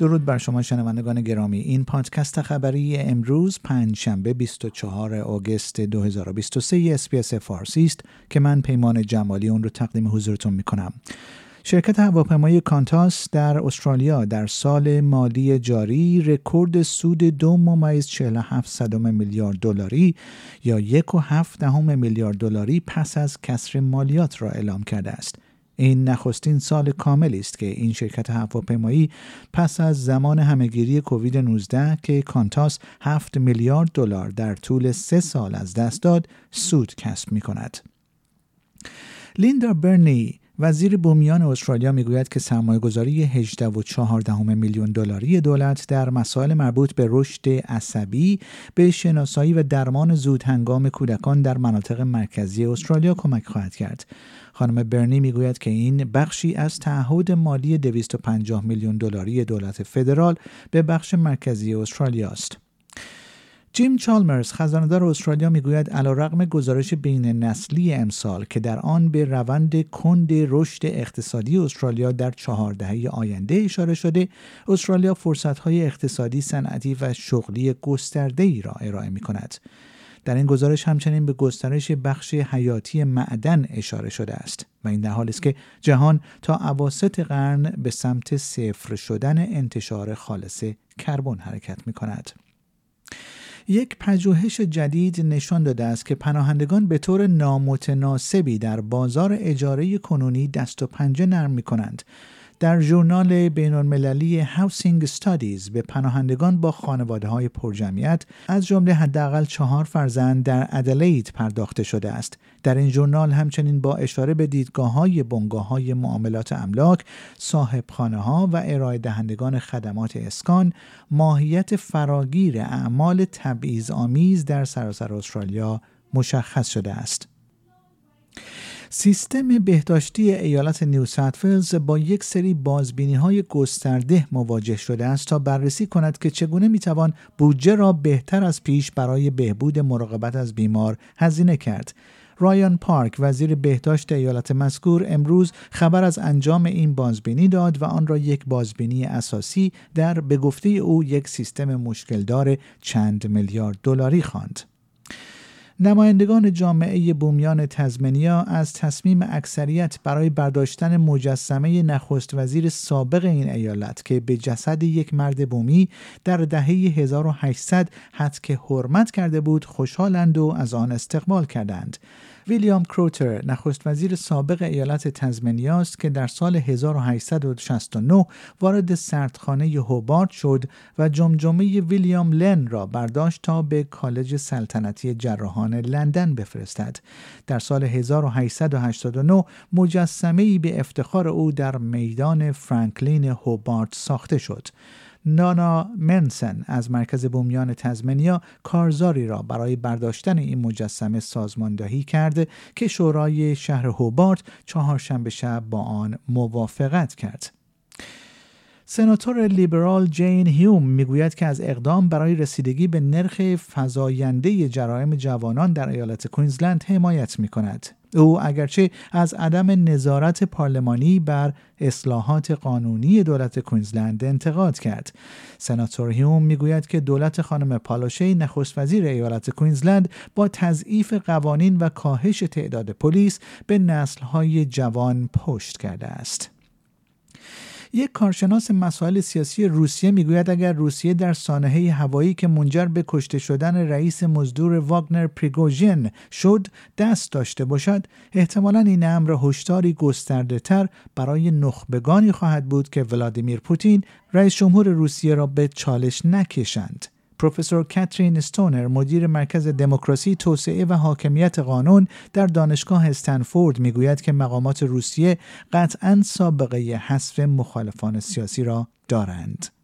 درود بر شما شنوندگان گرامی این پادکست خبری امروز پنج شنبه 24 آگوست 2023 SBS فارسی است که من پیمان جمالی اون رو تقدیم حضورتون می کنم. شرکت هواپیمای کانتاس در استرالیا در سال مالی جاری رکورد سود دو ممیز 47 میلیارد دلاری یا یک و هفت دهم میلیارد دلاری پس از کسر مالیات را اعلام کرده است. این نخستین سال کاملی است که این شرکت هواپیمایی پس از زمان همهگیری کووید 19 که کانتاس 7 میلیارد دلار در طول سه سال از دست داد سود کسب می کند. لیندا برنی وزیر بومیان استرالیا می‌گوید که سرمایه گذاری 18 میلیون دلاری دولت در مسائل مربوط به رشد عصبی به شناسایی و درمان زود هنگام کودکان در مناطق مرکزی استرالیا کمک خواهد کرد. خانم برنی می‌گوید که این بخشی از تعهد مالی 250 میلیون دلاری دولت فدرال به بخش مرکزی استرالیا است. جیم چالمرز خزاندار استرالیا می‌گوید علیرغم گزارش بین نسلی امسال که در آن به روند کند رشد اقتصادی استرالیا در چهار دهه آینده اشاره شده استرالیا فرصتهای اقتصادی صنعتی و شغلی گسترده ای را ارائه می کند. در این گزارش همچنین به گسترش بخش حیاتی معدن اشاره شده است و این در حالی است که جهان تا عواسط قرن به سمت صفر شدن انتشار خالص کربن حرکت می کند. یک پژوهش جدید نشان داده است که پناهندگان به طور نامتناسبی در بازار اجاره کنونی دست و پنجه نرم می کنند در ژورنال بین المللی هاوسینگ استادیز به پناهندگان با خانواده های پرجمعیت از جمله حداقل چهار فرزند در ادلید پرداخته شده است. در این ژورنال همچنین با اشاره به دیدگاه های بنگاه های معاملات املاک، صاحب خانه ها و ارائه دهندگان خدمات اسکان، ماهیت فراگیر اعمال تبعیض آمیز در سراسر استرالیا مشخص شده است. سیستم بهداشتی ایالت نیو ساوت با یک سری بازبینی های گسترده مواجه شده است تا بررسی کند که چگونه می‌توان بودجه را بهتر از پیش برای بهبود مراقبت از بیمار هزینه کرد. رایان پارک وزیر بهداشت ایالت مذکور امروز خبر از انجام این بازبینی داد و آن را یک بازبینی اساسی در به گفته او یک سیستم مشکلدار چند میلیارد دلاری خواند. نمایندگان جامعه بومیان تزمنیا از تصمیم اکثریت برای برداشتن مجسمه نخست وزیر سابق این ایالت که به جسد یک مرد بومی در دهه 1800 حد که حرمت کرده بود خوشحالند و از آن استقبال کردند. ویلیام کروتر نخست وزیر سابق ایالت تزمنیا است که در سال 1869 وارد سردخانه هوبارت شد و جمجمه ویلیام لن را برداشت تا به کالج سلطنتی جراحان لندن بفرستد. در سال 1889 مجسمه به افتخار او در میدان فرانکلین هوبارت ساخته شد. نانا منسن از مرکز بومیان تزمنیا کارزاری را برای برداشتن این مجسمه سازماندهی کرده که شورای شهر هوبارت چهارشنبه شب با آن موافقت کرد. سناتور لیبرال جین هیوم می‌گوید که از اقدام برای رسیدگی به نرخ فزاینده جرایم جوانان در ایالت کوینزلند حمایت می کند. او اگرچه از عدم نظارت پارلمانی بر اصلاحات قانونی دولت کوینزلند انتقاد کرد. سناتور هیوم می‌گوید که دولت خانم پالوشی نخست وزیر ایالت کوینزلند با تضعیف قوانین و کاهش تعداد پلیس به نسلهای جوان پشت کرده است. یک کارشناس مسائل سیاسی روسیه می‌گوید اگر روسیه در سانحه هوایی که منجر به کشته شدن رئیس مزدور واگنر پریگوژین شد دست داشته باشد. احتمالا این امر هشداری گسترده تر برای نخبگانی خواهد بود که ولادیمیر پوتین رئیس جمهور روسیه را به چالش نکشند. پروفسور کاترین استونر مدیر مرکز دموکراسی توسعه و حاکمیت قانون در دانشگاه استنفورد می‌گوید که مقامات روسیه قطعا سابقه حذف مخالفان سیاسی را دارند.